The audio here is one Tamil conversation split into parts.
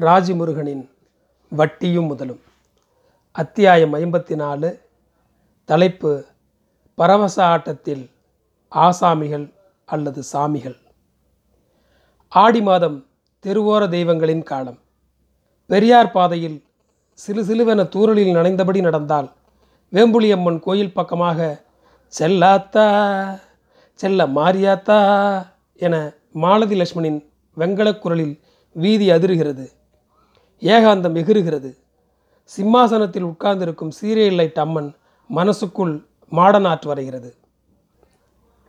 ராஜிமுருகனின் வட்டியும் முதலும். அத்தியாயம் ஐம்பத்தி நாலு தலைப்பு பரவச ஆட்டத்தில் ஆசாமிகள் அல்லது சாமிகள். ஆடி மாதம் தெருவோர தெய்வங்களின் காலம். பெரியார் பாதையில் சிறு சிலுவென தூரலில் நனைந்தபடி நடந்தால் வேம்புலியம்மன் கோயில் பக்கமாக செல்லாத்தா செல்ல மாரியாத்தா என மாலதி லட்சுமணின் வெங்கலக் குரலில் வீதி அதிருகிறது. ஏகாந்தம் எகிறுகிறது. சிம்மாசனத்தில் உட்கார்ந்திருக்கும் சீரியல் லைட் அம்மன் மனசுக்குள் மாடன் ஆற்று வரைகிறது.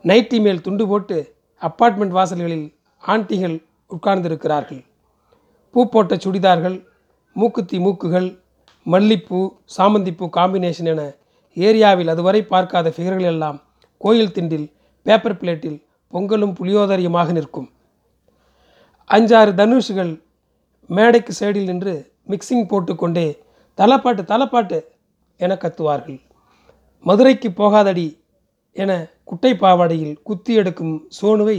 நைட்டி மேல் துண்டு போட்டு அப்பார்ட்மெண்ட் வாசல்களில் ஆண்டிகள் உட்கார்ந்திருக்கிறார்கள். பூ போட்ட சுடிதார்கள் மூக்குத்தி மூக்குகள் மல்லிப்பூ சாமந்திப்பூ காம்பினேஷன் என ஏரியாவில் அதுவரை பார்க்காத ஃபிகர்கள் எல்லாம் கோயில் திண்டில் பேப்பர் பிளேட்டில் பொங்கலும் புளியோதரியுமாக நிற்கும். அஞ்சாறு தனுஷுகள் மேடைக்கு சைடில் நின்று மிக்சிங் போட்டுக்கொண்டே தலப்பாட்டு தலப்பாட்டு என கத்துவார்கள். மதுரைக்கு போகாதடி என குட்டை பாவாடையில் குத்தி எடுக்கும் சோனுவை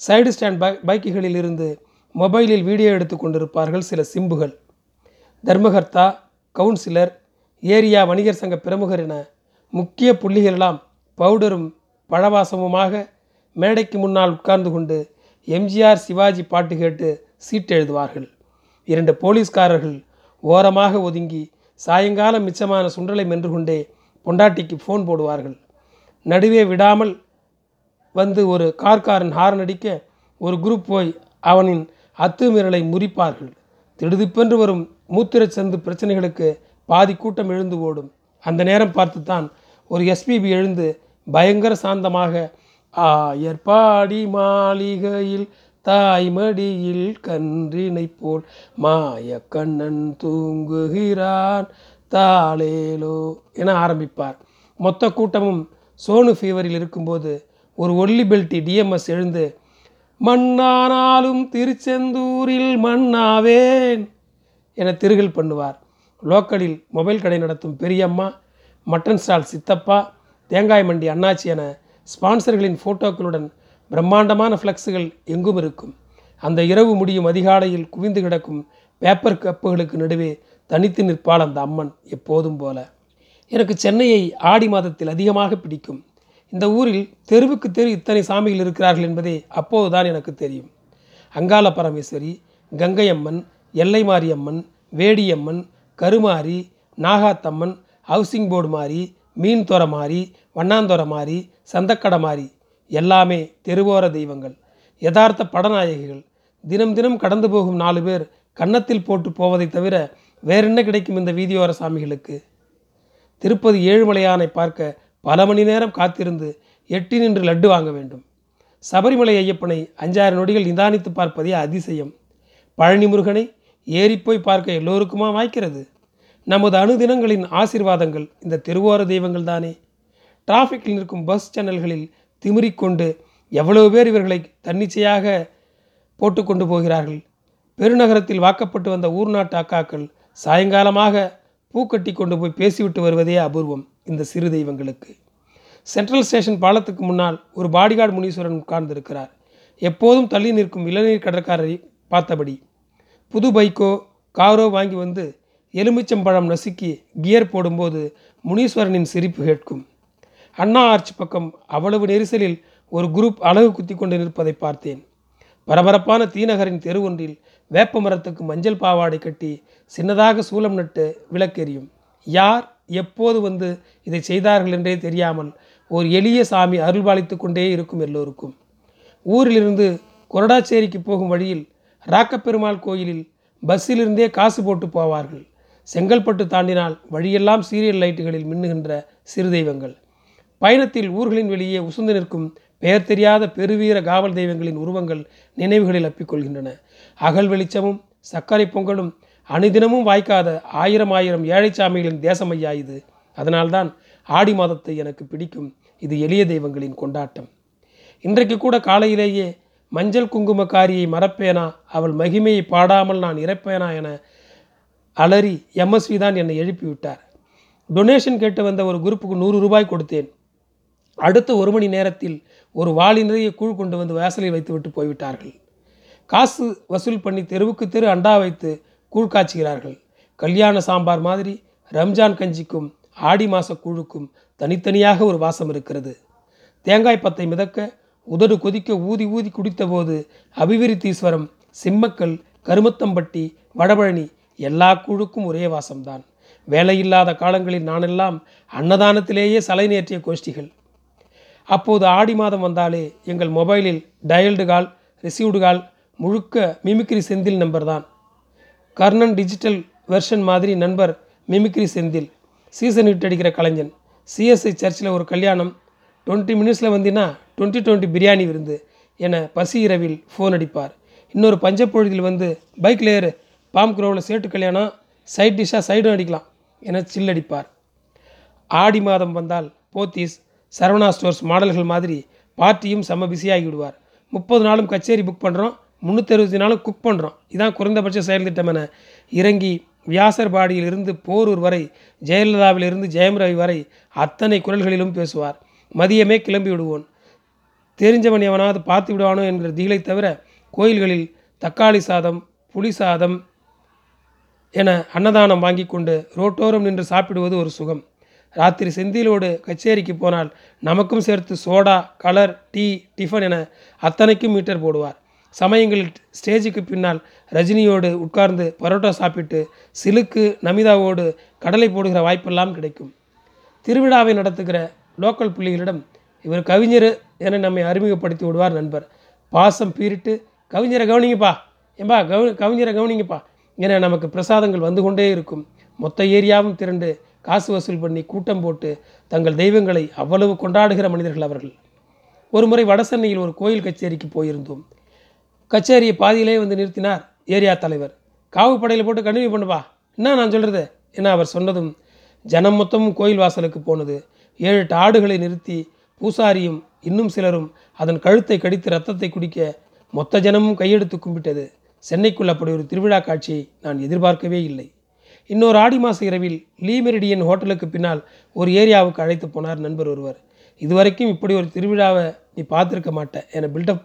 சைடு ஸ்டாண்ட் பை பைக்குகளில் இருந்து மொபைலில் வீடியோ எடுத்து கொண்டிருப்பார்கள் சில சிம்புகள். தர்மகர்த்தா கவுன்சிலர் ஏரியா வணிகர் சங்க பிரமுகர் என முக்கிய புள்ளிகளெல்லாம் பவுடரும் பழவாசமுமாக மேடைக்கு முன்னால் உட்கார்ந்து கொண்டு எம்ஜிஆர் சிவாஜி பாட்டு கேட்டு சீட்டு எழுதுவார்கள் இரண்டு போலீஸ்காரர்கள் ஓரமாக ஒதுங்கி சாயங்காலம் மிச்சமான சுண்டலை மென்று கொண்டே பொண்டாட்டிக்கு ஃபோன் போடுவார்கள். நடுவே விடாமல் வந்து ஒரு கார்காரன் ஹார்ன் அடிக்க ஒரு குரூப் போய் அவனின் அத்துமீறலை முறிப்பார்கள். திடுதிப்பென்று வரும் மூத்திரச் சந்து பிரச்சனைகளுக்கு பாதி கூட்டம் எழுந்து ஓடும். அந்த நேரம் பார்த்துத்தான் ஒரு எஸ்பிபி எழுந்து பயங்கர சாந்தமாக ஆயர்பாடி மாளிகையில் தாய்மடியில் கன்றினை போல் மாய கண்ணன் தூங்குகிறான். தாளேலோ என ஆரம்பிப்பார். மொத்த கூட்டமும் சோனு ஃபீவரில் இருக்கும்போது ஒரு ஒல்லி பெல்ட்டி டிஎம்எஸ் எழுந்து மண்ணானாலும் திருச்செந்தூரில் மண்ணாவேன் என திருகல் பண்ணுவார். லோக்கலில் மொபைல் கடை நடத்தும் பெரியம்மா மட்டன் ஸ்டால் சித்தப்பா தேங்காய் மண்டி அண்ணாச்சி என ஸ்பான்சர்களின் ஃபோட்டோக்களுடன் பிரம்மாண்டமான ஃப்ளெக்ஸுகள் எங்கும் இருக்கும். அந்த இரவு முடியும் அதிகாலையில் குவிந்து கிடக்கும் பேப்பர் கப்புகளுக்கு நடுவே தனித்து நிற்பாள் அந்த அம்மன் எப்போதும் போல. எனக்கு சென்னையை ஆடி மாதத்தில் அதிகமாக பிடிக்கும். இந்த ஊரில் தெருவுக்கு தெரு இத்தனை சாமிகள் இருக்கிறார்கள் என்பதே அப்போதுதான் எனக்கு தெரியும். அங்காள பரமேஸ்வரி கங்கையம்மன் எல்லை மாரியம்மன் வேடியம்மன் கருமாரி நாகாத்தம்மன் ஹவுசிங் போர்டு மாறி மீன் துறை மாறி வண்ணாந்தொரை மாறி சந்தக்கடை மாறி எல்லாமே தெருவோர தெய்வங்கள் யதார்த்த படநாயகிகள். தினம் தினம் கடந்து போகும் நாலு பேர் கன்னத்தில் போட்டு போவதை தவிர வேறென்ன கிடைக்கும் இந்த வீதியோர சாமிகளுக்கு? திருப்பதி ஏழுமலையானை பார்க்க பல மணி நேரம் காத்திருந்து எட்டி நின்று லட்டு வாங்க வேண்டும். சபரிமலை ஐயப்பனை அஞ்சாறு நொடிகள் நிதானித்து பார்ப்பதே அதிசயம். பழனி முருகனை ஏறிப்போய் பார்க்க எல்லோருக்குமா வாய்க்கிறது? நமது அணுதினங்களின் ஆசீர்வாதங்கள் இந்த தெருவோர தெய்வங்கள் தானே? டிராஃபிக்கில் நிற்கும் பஸ் சேனல்களில் திமிரிக்கொண்டு எவ்வளவு பேர் இவர்களை தன்னிச்சையாக போட்டு கொண்டு போகிறார்கள். பெருநகரத்தில் வாக்கப்பட்டு வந்த ஊர் நாட்டு அக்காக்கள் சாயங்காலமாக பூக்கட்டி கொண்டு போய் பேசிவிட்டு வருவதே அபூர்வம் இந்த சிறு தெய்வங்களுக்கு. சென்ட்ரல் ஸ்டேஷன் பாலத்துக்கு முன்னால் ஒரு பாடிகார்டு முனீஸ்வரன் உட்கார்ந்திருக்கிறார். எப்போதும் தள்ளி நிற்கும் இளநீர் கடற்காரரை பார்த்தபடி புது பைக்கோ காரோ வாங்கி வந்து எலுமிச்சம்பழம் நசுக்கி கியர் போடும்போது முனீஸ்வரனின் சிரிப்பு கேட்கும். அண்ணா ஆர்ச் பக்கம் அவ்வளவு நெரிசலில் ஒரு குரூப் அழகு குத்தி கொண்டு நிற்பதை பார்த்தேன். பரபரப்பான தீநகரின் தெரு ஒன்றில் வேப்ப மரத்துக்கு மஞ்சள் பாவாடை கட்டி சின்னதாக சூலம் நட்டு விளக்கெறியும். யார் எப்போது வந்து இதை செய்தார்கள் என்றே தெரியாமல் ஒரு எளிய சாமி அருள்பாலித்து கொண்டே இருக்கும் எல்லோருக்கும். ஊரிலிருந்து கொரடாச்சேரிக்கு போகும் வழியில் ராக்கப்பெருமாள் கோயிலில் பஸ்ஸிலிருந்தே காசு போட்டு போவார்கள். செங்கல்பட்டு தாண்டினால் வழியெல்லாம் சீரியல் லைட்டுகளில் மின்னுகின்ற சிறு தெய்வங்கள் பயணத்தில் ஊர்களின் வெளியே உசுந்து நிற்கும் பெயர் தெரியாத பெருவீர காவல் தெய்வங்களின் உருவங்கள் நினைவுகளில் அப்பிக்கொள்கின்றன. அகல் வெளிச்சமும் சர்க்கரை பொங்கலும் அணுதினமும் வாய்க்காத ஆயிரம் ஆயிரம் ஏழைச்சாமிகளின் தேசமையா இது. அதனால்தான் ஆடி மாதத்தை எனக்கு பிடிக்கும். இது எளிய தெய்வங்களின் கொண்டாட்டம். இன்றைக்கு கூட காலையிலேயே மஞ்சள் குங்குமக்காரியை மறப்பேனா? அவள் மகிமையை பாடாமல் நான் இறப்பேனா என அலறி எம்எஸ்வி தான் என்னை எழுப்பிவிட்டார். டொனேஷன் கேட்டு வந்த ஒரு குரூப்புக்கு நூறு ரூபாய் கொடுத்தேன். அடுத்த ஒரு மணி நேரத்தில் ஒரு வாளி நிறைய கூழ் கொண்டு வந்து வாசலில் வைத்துவிட்டு போய்விட்டார்கள். காசு வசூல் பண்ணி தெருவுக்கு தெரு அண்டா வைத்து கூழ் காய்ச்சுகிறார்கள். கல்யாண சாம்பார் மாதிரி ரம்ஜான் கஞ்சிக்கும் ஆடி மாத கூழுக்கும் தனித்தனியாக ஒரு வாசம் இருக்கிறது. தேங்காய் பத்தை மிதக்க உதடு கொதிக்க ஊதி ஊதி குடித்தபோது அபிவிருத்தீஸ்வரம் சிம்மக்கல் கருமத்தம்பட்டி வடபழனி எல்லா கூழுக்கும் ஒரே வாசம்தான். வேலையில்லாத காலங்களில் நானெல்லாம் அன்னதானத்திலேயே சலை நேற்றிய கோஷ்டிகள். அப்போது ஆடி மாதம் வந்தாலே எங்கள் மொபைலில் டயல்டு கால் ரிசீவ்டு கால் முழுக்க மிமிக்ரி செந்தில் நம்பர் தான். கர்ணன் டிஜிட்டல் வெர்ஷன் மாதிரி நண்பர் மிமிக்ரி செந்தில். சீசன் ஹிட் அடிக்கிற கலைஞன். சிஎஸ்ஐ சர்ச்சில் ஒரு கல்யாணம். டுவெண்ட்டி மினிட்ஸில் வந்தீங்கன்னா டுவெண்ட்டி டுவெண்ட்டி பிரியாணி விருந்து என பசி இரவில் ஃபோன் அடிப்பார். இன்னொரு பஞ்சப்பொழுதில் வந்து பைக்கில் ஏறு பாம் குரோவில் சேட்டு கல்யாணம் சைட் டிஷ்ஷாக சைடும் அடிக்கலாம் என சில்லடிப்பார் ஆடி மாதம் வந்தால் போத்தீஸ் சரவணா ஸ்டோர்ஸ் மாடல்கள் மாதிரி பார்ட்டியும் செம்ம பிஸியாகி விடுவார் முப்பது நாளும் கச்சேரி புக் பண்ணுறோம் முந்நூற்றி நாளும் குக் பண்ணுறோம் இதான் குறைந்தபட்ச செயல் திட்டம் என இறங்கி வியாசர்பாடியில் இருந்து போரூர் வரை ஜெயலலிதாவிலிருந்து ஜெயம் ரவி வரை அத்தனை குரல்களிலும் பேசுவார். மதியமே கிளம்பி விடுவோன் தெரிஞ்சவன் எவனாவது பார்த்து விடுவானோ என்கிற திகிலை தவிர கோயில்களில் தக்காளி சாதம் புளி சாதம் என அன்னதானம் வாங்கி கொண்டு ரோட்டோரம் நின்று சாப்பிடுவது ஒரு சுகம். ராத்திரி செந்திலோடு கச்சேரிக்கு போனால் நமக்கும் சேர்த்து சோடா கலர் டீ டிஃபன் என அத்தனைக்கும் மீட்டர் போடுவார். சமயங்களில் ஸ்டேஜுக்கு பின்னால் ரஜினியோடு உட்கார்ந்து பரோட்டா சாப்பிட்டு சிலுக்கு நமிதாவோடு கடலை போடுகிற வாய்ப்பெல்லாம் கிடைக்கும். திருவிழாவை நடத்துகிற லோக்கல் புள்ளிகளிடம் இவர் கவிஞர் என நம்மை அறிமுகப்படுத்தி விடுவார் நண்பர். பாசம் பீரிட்டு கவிஞரை கவனிங்கப்பா ஏம்பா கவனி கவிஞரை கவனிங்கப்பா என நமக்கு பிரசாதங்கள் வந்து கொண்டே இருக்கும். மொத்த ஏரியாவும் திரண்டு காசு வசூல் பண்ணி கூட்டம் போட்டு தங்கள் தெய்வங்களை அவ்வளவு கொண்டாடுகிற மனிதர்கள் அவர்கள். ஒருமுறை வடசென்னையில் ஒரு கோயில் கச்சேரிக்கு போயிருந்தோம். கச்சேரியை பாதியிலே வந்து நிறுத்தினார் ஏரியா தலைவர். காவு படையில் போட்டு கண்டினியூ பண்ணுவா என்ன நான் சொல்கிறது என்ன அவர் சொன்னதும் ஜனம் மொத்தமும் கோயில் வாசலுக்கு போனது. ஏழு எட்டு ஆடுகளை நிறுத்தி பூசாரியும் இன்னும் சிலரும் அதன் கழுத்தை கடித்து ரத்தத்தை குடிக்க மொத்த ஜனமும் கையெடுத்து கும்பிட்டது. சென்னைக்குள் அப்படி ஒரு திருவிழா காட்சியை நான் எதிர்பார்க்கவே இல்லை. இன்னொரு ஆடி மாத இரவில் லீ மெரிடியன் ஹோட்டலுக்கு பின்னால் ஒரு ஏரியாவுக்கு அழைத்து போனார் நண்பர் ஒருவர். இதுவரைக்கும் இப்படி ஒரு திருவிழாவை நீ பார்த்துருக்க மாட்ட என பில்டப்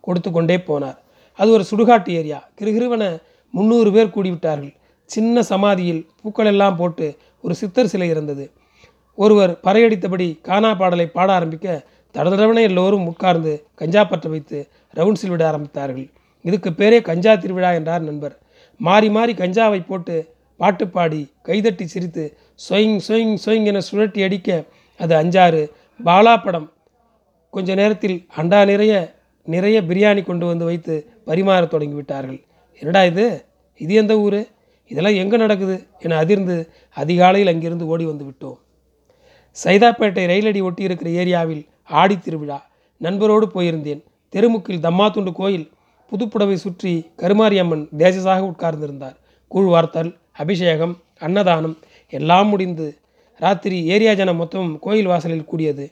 கொடுத்து கொண்டே போனார். அது ஒரு சுடுகாட்டு ஏரியா. கிருகிருவன முந்நூறு பேர் கூடிவிட்டார்கள். சின்ன சமாதியில் பூக்கள் எல்லாம் போட்டு ஒரு சித்தர் சிலை இருந்தது. ஒருவர் பறையடித்தபடி கானா பாடலை பாட ஆரம்பிக்க தடதடவனை எல்லோரும் உட்கார்ந்து கஞ்சா பற்ற வைத்து ரவுண்ட்ஸில் விட ஆரம்பித்தார்கள். இதுக்கு பேரே கஞ்சா திருவிழா என்றார் நண்பர். மாறி மாறி கஞ்சாவை போட்டு பாட்டு பாடி கைதட்டி சிரித்து சொயிங் சொயிங் சொயிங் என சுழட்டி அடிக்க அது அஞ்சாறு. பாலா படம். கொஞ்ச நேரத்தில் அண்டா நிறைய நிறைய பிரியாணி கொண்டு வந்து வைத்து பரிமாறத் தொடங்கி விட்டார்கள் என்னடா இது? இது எந்த ஊர்? இதெல்லாம் எங்கே நடக்குது? என அதிர்ந்து அதிகாலையில் அங்கிருந்து ஓடி வந்து விட்டோம். சைதாப்பேட்டை ரயிலடி ஒட்டி இருக்கிற ஏரியாவில் ஆடி திருவிழா. நண்பரோடு போயிருந்தேன். தெருமுக்கில் தம்மாத்துண்டு கோயில். புதுப்புடவை சுற்றி கருமாரியம்மன் தேசசாக உட்கார்ந்திருந்தார். கூழ் வார்த்தல் அபிஷேகம் அன்னதானம் எல்லாம் முடிந்து ராத்திரி ஏரியா ஜனம் மொத்தம் கோயில் வாசலில் கூடியது.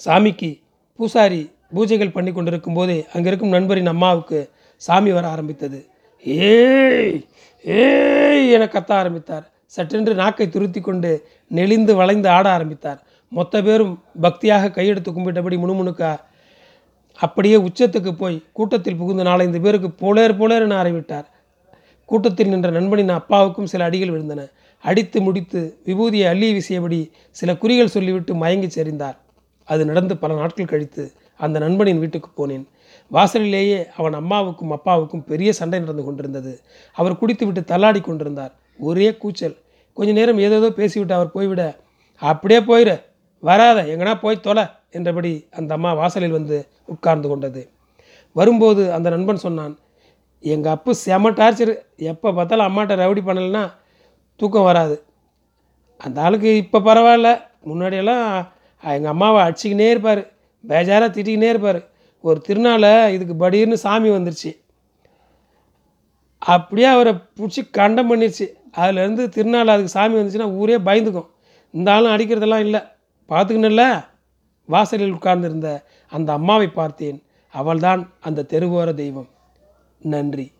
சாமிக்கு பூசாரி பூஜைகள் பண்ணி கொண்டிருக்கும் போதே அங்கே இருக்கும் நண்பரின் அம்மாவுக்கு சாமி வர ஆரம்பித்தது. ஏய் ஏய் என கத்த ஆரம்பித்தார். சற்றென்று நாக்கை துருத்தி கொண்டு நெளிந்து வளைந்து ஆட ஆரம்பித்தார். மொத்த பேரும் பக்தியாக கையெடுத்து கும்பிட்டபடி முணுமுணுக்கா அப்படியே உச்சத்துக்கு போய் கூட்டத்தில் புகுந்த நாலஞ்சு பேருக்கு போலேர் போலேர் என ஆரம்பிட்டார் கூட்டத்தில் நின்ற நண்பனின் அப்பாவுக்கும் சில அடிகள் விழுந்தன. அடித்து முடித்து விபூதியை அள்ளி வீசியபடி சில குறிகள் சொல்லிவிட்டு மயங்கிச் சரிந்தார். அது நடந்து பல நாட்கள் கழித்து அந்த நண்பனின் வீட்டுக்கு போனேன். வாசலிலேயே அவன் அம்மாவுக்கும் அப்பாவுக்கும் பெரிய சண்டை நடந்து கொண்டிருந்தது. அவர் குடித்துவிட்டு தள்ளாடி கொண்டிருந்தார். ஒரே கூச்சல். கொஞ்ச நேரம் ஏதேதோ பேசிவிட்டு அவர் போய்விட அப்படியே போயிரு. வராத. எங்கனா போய் தொலை. என்றபடி அந்த அம்மா வாசலில் வந்து உட்கார்ந்து கொண்டது. வரும்போது அந்த நண்பன் சொன்னான் எங்கள் அப்பு செம டார்ச்சரு எப்போ பார்த்தாலும் அம்மாட்ட ரவுடி பண்ணலைன்னா தூக்கம் வராது. அந்த ஆளுக்கு இப்போ பரவாயில்ல. முன்னாடியெல்லாம் எங்கள் அம்மாவை அடிச்சிக்கினே இருப்பார். பேஜாராக திட்டிக்கினே இருப்பார். ஒரு திருநாளை இதுக்கு படீர்னு சாமி வந்துருச்சு. அப்படியே அவரை பிடிச்சி கண்டம் பண்ணிடுச்சு அதுலேருந்து திருநாள் அதுக்கு சாமி வந்துச்சுன்னா ஊரே பயந்துக்கும். இந்த ஆளும் அடிக்கிறதெல்லாம் இல்லை. பார்த்துக்கணும்ல? வாசலில் உட்கார்ந்திருந்த அந்த அம்மாவை பார்த்தேன். அவள்தான் அந்த தெருவோர தெய்வம். நன்றி.